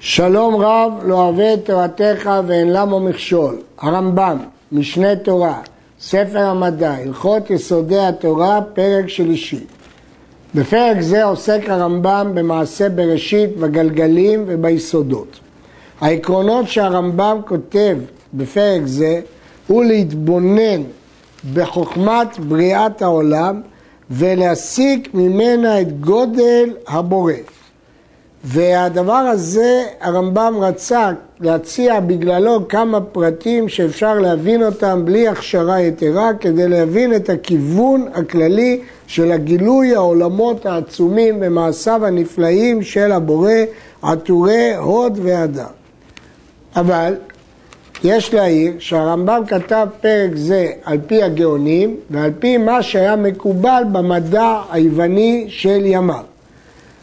שלום רב לא אוהב את תורתך ואין למה מכשול. הרמב"ם, משנה תורה, ספר המדע, הלכות יסודי התורה, פרק שלישי. בפרק זה עוסק הרמב"ם במעשה בראשית, בגלגלים וביסודות. העקרונות שהרמב"ם כותב בפרק זה הוא להתבונן בחוכמת בריאת העולם ולהסיק ממנה את גודל הבורא. והדבר הזה הרמב"ם רצה להציע בגללו כמה פרטים שאפשר להבין אותם בלי הכשרה יתרה כדי להבין את הכיוון הכללי של הגילוי העולמות העצומים ומעשיו הנפלאים של הבורא עטורי הוד והדר. אבל יש להעיר שהרמב"ם כתב פרק זה על פי הגאונים ועל פי מה שהיה מקובל במדע היווני של ימיו.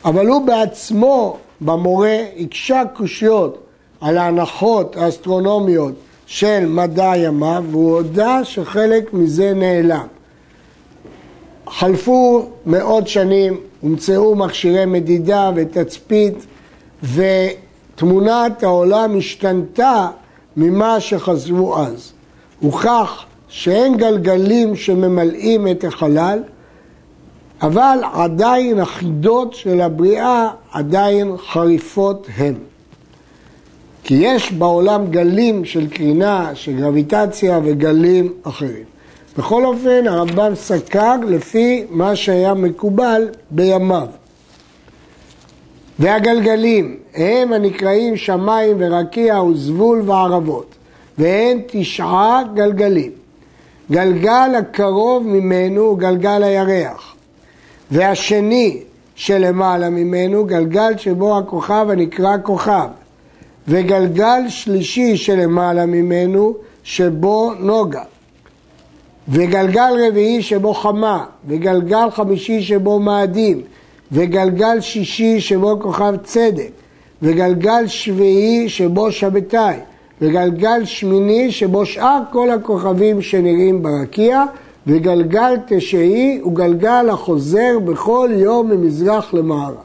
אבל הוא בעצמו במורה הקשה קושיות על ההנחות האסטרונומיות של מדע ימיו והוא הודה שחלק מזה נעלם. חלפו מאות שנים, הומצאו מכשירי מדידה ותצפית ותמונת העולם השתנתה ממה שחשבו אז. הוכח שאין גלגלים שממלאים את החלל, אבל עדיין החידות של הבריאה עדיין חריפות הן. כי יש בעולם גלים של קרינה, של גרביטציה וגלים אחרים. בכל אופן הרמב"ם סקר לפי מה שהיה מקובל בימיו. והגלגלים הם הנקראים שמיים ורקיע וזבול וערבות והם תשעה גלגלים. גלגל הקרוב ממנו הוא גלגל הירח והשני שלמעלה ממנו גלגל שבו הכוכב הנקרא כוכב וגלגל שלישי שלמעלה ממנו שבו נוגה וגלגל רביעי שבו חמה וגלגל חמישי שבו מאדים וגלגל שישי שבו כוכב צדק, וגלגל שביעי שבו שבתאי, וגלגל שמיני שבו שאר כל הכוכבים שנראים ברקיע, וגלגל תשעי הוא גלגל החוזר בכל יום ממזרח למערב.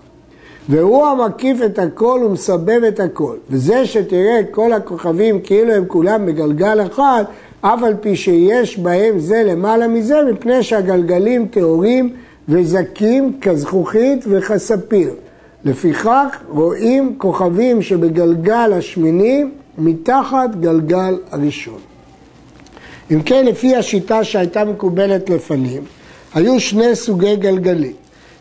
והוא המקיף את הכל ומסבב את הכל. וזה שתראה את כל הכוכבים כאילו הם כולם בגלגל אחד, אף על פי שיש בהם זה למעלה מזה, מפני שהגלגלים טהורים וזקים כזכוכית וכספיר. לפיכך רואים כוכבים שבגלגל השמיני מתחת גלגל הראשון. אם כן, לפי השיטה שהייתה מקובלת לפנים, היו שני סוגי גלגלים.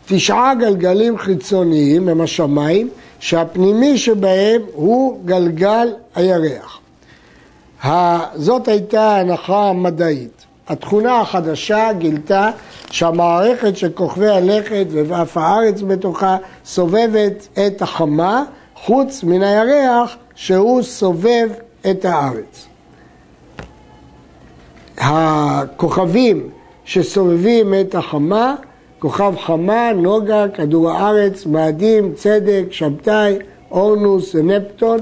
תשעה גלגלים חיצוניים הם השמיים, שהפנימי שבהם הוא גלגל הירח. זאת הייתה ההנחה המדעית. התכונה החדשה גילתה שהמערכת של כוכבי הלכת ואף הארץ בתוכה סובבת את החמה, חוץ מן הירח שהוא סובב את הארץ. הכוכבים שסובבים את החמה, כוכב חמה, נוגה, כדור הארץ, מאדים, צדק, שבתאי, אורנוס ונפטון,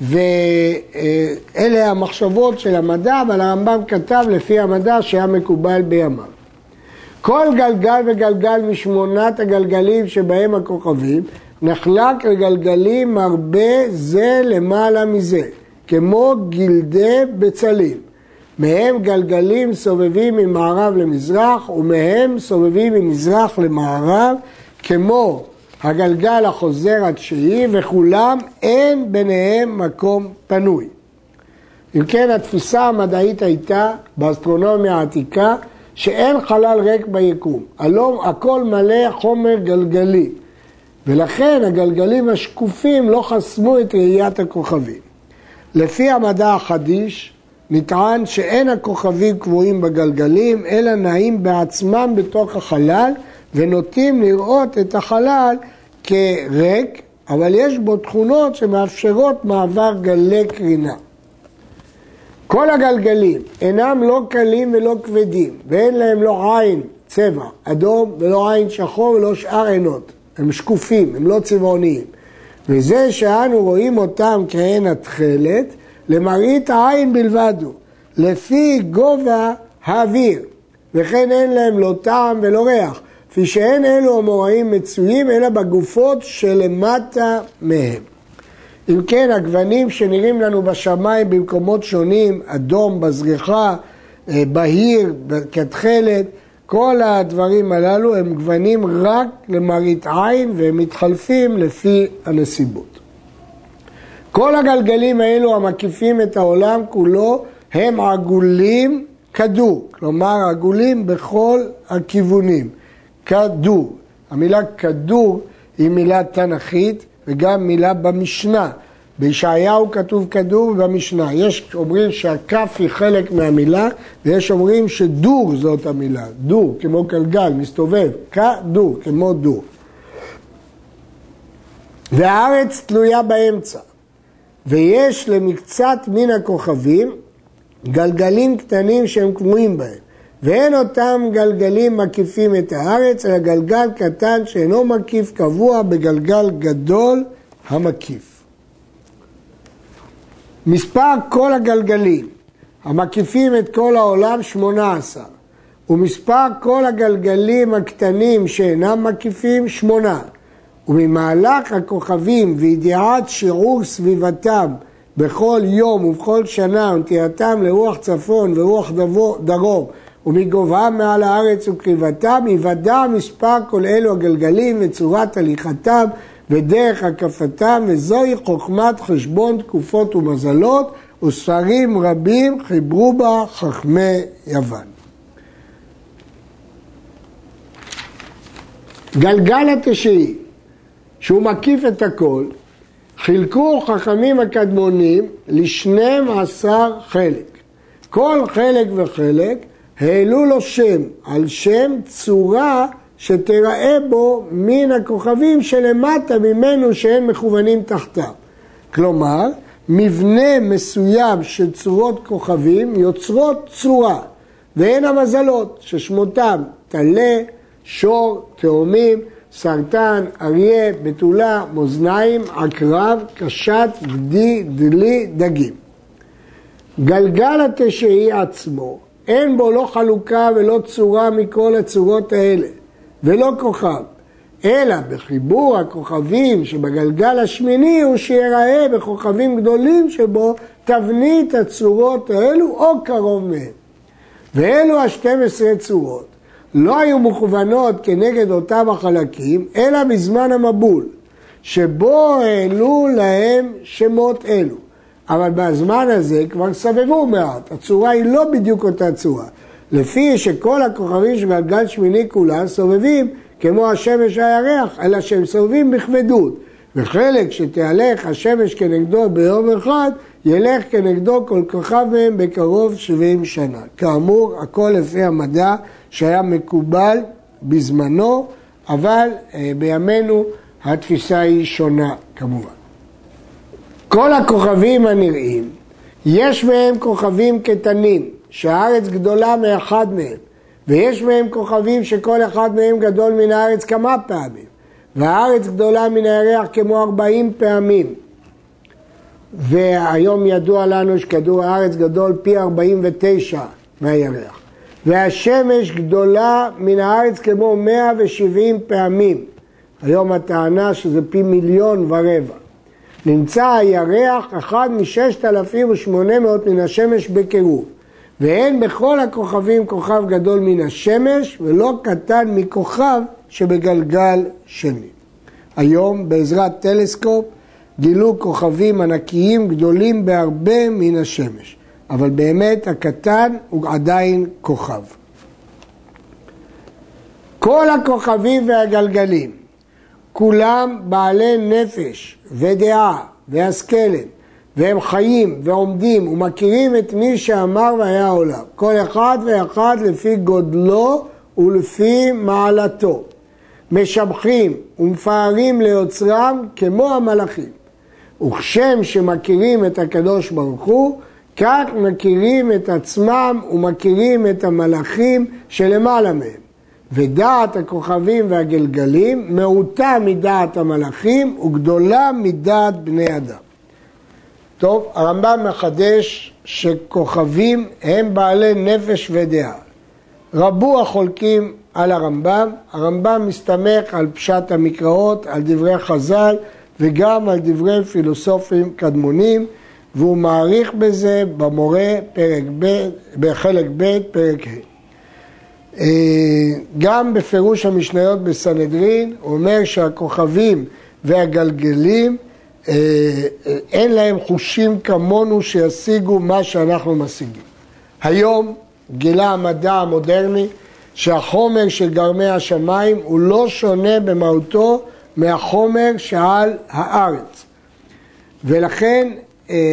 ואלה המחשבות של המדע, אבל הרמב"ם כתב לפי המדע שהיה מקובל בימיו. כל גלגל וגלגל משמונת הגלגלים שבהם הכוכבים נחלק לגלגלים הרבה זה למעלה מזה, כמו גלדי בצלים. מהם גלגלים סובבים ממערב למזרח ומהם סובבים ממזרח למערב כמו הגלגל החוזר התשיעי וכולם אין ביניהם מקום פנוי. אם כן התפיסה המדעית הייתה באסטרונומיה העתיקה שאין חלל ריק ביקום, הלא הכל מלא חומר גלגלי ולכן הגלגלים השקופים לא חסמו את ראיית הכוכבים. לפי המדע החדיש נטען שאין הכוכבים קבועים בגלגלים אלא נעים בעצמם בתוך החלל ונוטים לראות את החלל כריק, אבל יש בו תכונות שמאפשרות מעבר גלי קרינה. כל הגלגלים אינם לא קלים ולא כבדים, ואין להם לא עין צבע אדום ולא עין שחור ולא שאר עינות. הם שקופים, הם לא צבעוניים. וזה שאנו רואים אותם כעין התכלת, למראית העין בלבד הוא, לפי גובה האוויר, וכן אין להם לא טעם ולא ריח, כפי שאין אלו המוראים מצויים, אלא בגופות שלמטה מהם. אם כן, הגוונים שנראים לנו בשמיים במקומות שונים, אדום בזריחה, אה, בהיר, כתכלת, כל הדברים הללו הם גוונים רק למראית עין והם מתחלפים לפי הנסיבות. כל הגלגלים האלו המקיפים את העולם כולו הם עגולים כדור, כלומר עגולים בכל הכיוונים, כדור. המילה כדור היא מילה תנכית וגם מילה במשנה. בישעיהו כתוב כדור ובמשנה. יש אומרים שהכף היא חלק מהמילה ויש אומרים שדור זאת המילה. דור, כמו גלגל, מסתובב. כדור, כמו דור. והארץ תלויה באמצע. ויש למקצת מן הכוכבים גלגלים קטנים שהם קבועים בהם. ואין אותם גלגלים מקיפים את הארץ, אלא גלגל קטן שאינו מקיף קבוע בגלגל גדול המקיף. מספר כל הגלגלים המקיפים את כל העולם שמונה עשר, ומספר כל הגלגלים הקטנים שאינם מקיפים שמונה, וממהלך הכוכבים וידיעת שיעור סביבתם בכל יום ובכל שנה ונטייתם לרוח צפון ורוח דרום ומגובהם מעל הארץ וקריבתם, יוודע מספר כל אלו הגלגלים וצורת הליכתם ודרך הקפתם, וזוהי חוכמת חשבון תקופות ומזלות, וספרים רבים חיברו בה חכמי יוון. גלגל התשיעי, שהוא מקיף את הכל, חילקו חכמים הקדמונים לשנים עשר חלק. כל חלק וחלק העלו לו שם, על שם צורה שתראה בו מן הכוכבים שלמטה ממנו שהם מכוונים תחתיו. כלומר, מבנה מסוים של צורות כוכבים יוצרות צורה, והן המזלות ששמותם טלה, שור, תאומים, סרטן, אריה, בתולה, מאזניים, עקרב, קשת, גדי, דלי, דגים. גלגל התשעי עצמו אין בו לא חלוקה ולא צורה מכל הצורות האלה, ולא כוכב, אלא בחיבור הכוכבים שבגלגל השמיני הוא שיראה בכוכבים גדולים שבו תבנית הצורות האלו או קרוב מהם. ואלו השתים עשרה צורות לא היו מכוונות כנגד אותם החלקים, אלא בזמן המבול, שבו העלו להם שמות אלו. אבל בזמן הזה כבר סבבו מעט, הצורה היא לא בדיוק אותה צורה. לפי שכל הכוכבים שבגלגל שמיני כולם סובבים כמו השמש והירח, אלא שהם סובבים בכבדות. וחלק שתהלך השמש כנגדו ביום אחד, ילך כנגדו כל כוכב מהם בקרוב 70 שנה. כאמור, הכל לפי המדע שהיה מקובל בזמנו, אבל אה, בימינו התפיסה היא שונה כמובן. כל הכוכבים הנראים, יש מהם כוכבים קטנים, שהארץ גדולה מאחד מהם, ויש מהם כוכבים שכל אחד מהם גדול מן הארץ כמה פעמים, והארץ גדולה מן הירח כמו ארבעים פעמים. והיום ידוע לנו שכדור הארץ גדול פי ארבעים ותשע מהירח. והשמש גדולה מן הארץ כמו מאה ושבעים פעמים. היום הטענה שזה פי מיליון ורבע. נמצא הירח אחד מששת אלפים ושמונה מאות מן השמש בקירוב. ואין בכל הכוכבים כוכב גדול מן השמש ולא קטן מכוכב שבגלגל שני. היום בעזרת טלסקופ גילו כוכבים ענקיים גדולים בהרבה מן השמש, אבל באמת הקטן הוא עדיין כוכב. כל הכוכבים והגלגלים כולם בעלי נפש ודעה והשכלת, והם חיים ועומדים ומכירים את מי שאמר והיה עולם, כל אחד ואחד לפי גודלו ולפי מעלתו. משבחים ומפארים ליוצרם כמו המלאכים. וכשם שמכירים את הקדוש ברוך הוא, כך מכירים את עצמם ומכירים את המלאכים שלמעלה מהם. ודעת הכוכבים והגלגלים מעוטה מדעת המלאכים וגדולה מדעת בני אדם. טוב, הרמב"ם מחדש שכוכבים הם בעלי נפש ודעה. רבו החולקים על הרמב"ם, הרמב"ם מסתמך על פשט המקראות, על דברי חז"ל וגם על דברי פילוסופים קדמונים, והוא מעריך בזה במורה פרק ב', בחלק ב', פרק ה'. אה, גם בפירוש המשניות בסנהדרין, הוא אומר שהכוכבים והגלגלים, אה, אה, אין להם חושים כמונו שישיגו מה שאנחנו משיגים. היום גילה המדע המודרני שהחומר של גרמי השמיים הוא לא שונה במהותו מהחומר שעל הארץ. ולכן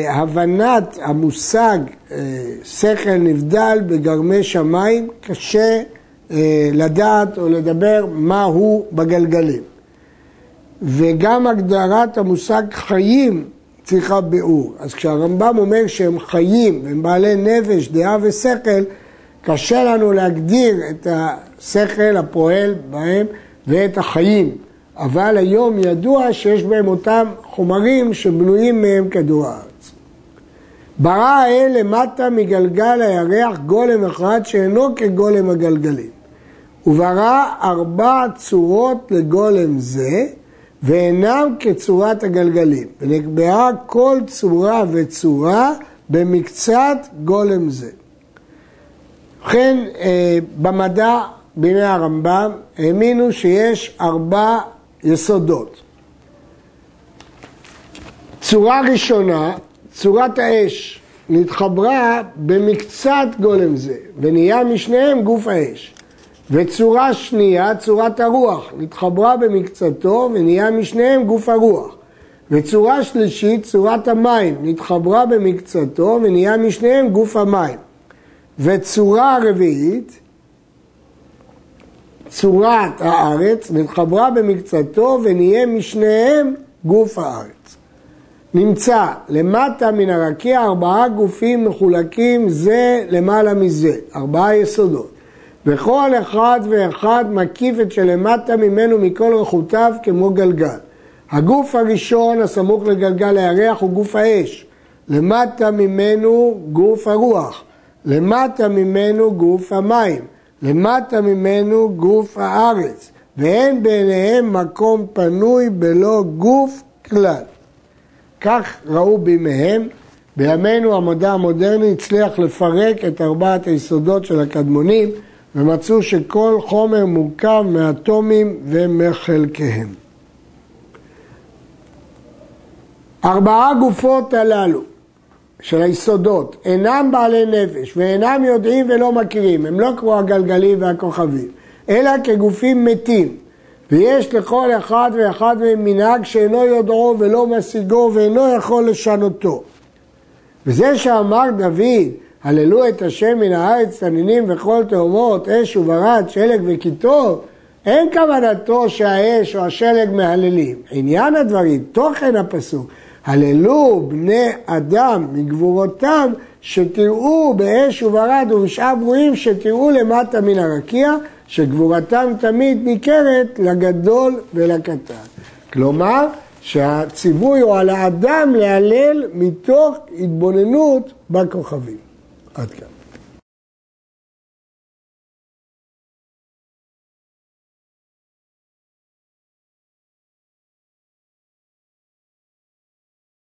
הבנת המושג שכל נבדל בגרמי שמיים קשה לדעת או לדבר מהו בגלגלים. וגם הגדרת המושג חיים צריכה ביאור. אז כשהרמב"ם אומר שהם חיים, הם בעלי נפש, דעה ושכל, קשה לנו להגדיר את השכל הפועל בהם ואת החיים. אבל היום ידוע שיש בהם אותם חומרים שבנויים מהם כדור הארץ. ברא האל למטה מגלגל הירח גולם אחד שאינו כגולם הגלגלים. וברא ארבע צורות לגולם זה, ואינם כצורת הגלגלים, ונקבעה כל צורה וצורה במקצת גולם זה. ובכן, אה, במדע בימי הרמב"ם האמינו שיש ארבע יסודות. צורה ראשונה, צורת האש, נתחברה במקצת גולם זה, ונהיה משניהם גוף האש. וצורה שנייה, צורת הרוח, נתחברה במקצתו ונהיה משניהם גוף הרוח. וצורה שלישית, צורת המים, נתחברה במקצתו ונהיה משניהם גוף המים. וצורה רביעית, צורת הארץ, נתחברה במקצתו ונהיה משניהם גוף הארץ. נמצא למטה מן הרקיע ארבעה גופים מחולקים זה למעלה מזה, ארבעה יסודות. וכל אחד ואחד מקיף את שלמטה ממנו מכל רכותיו כמו גלגל. הגוף הראשון הסמוך לגלגל הירח הוא גוף האש, למטה ממנו גוף הרוח, למטה ממנו גוף המים, למטה ממנו גוף הארץ, ואין ביניהם מקום פנוי בלא גוף כלל. כך ראו בימיהם, בימינו המדע המודרני הצליח לפרק את ארבעת היסודות של הקדמונים ומצאו שכל חומר מורכב מאטומים ומחלקיהם. ארבעה גופות הללו של היסודות אינם בעלי נפש ואינם יודעים ולא מכירים, הם לא כמו הגלגלים והכוכבים, אלא כגופים מתים. ויש לכל אחד ואחד מהם מנהג שאינו יודעו ולא משיגו ואינו יכול לשנותו. וזה שאמר דוד הללו את השם מן הארץ תנינים וכל תאומות, אש וברד, שלג וקיטור, אין כוונתו שהאש או השלג מהללים. עניין הדברים, תוכן הפסוק, הללו בני אדם מגבורותם שתראו באש וברד ובשאר ברואים שתראו למטה מן הרקיע שגבורתם תמיד ניכרת לגדול ולקטן. כלומר שהציווי הוא על האדם להלל מתוך התבוננות בכוכבים. עד כאן.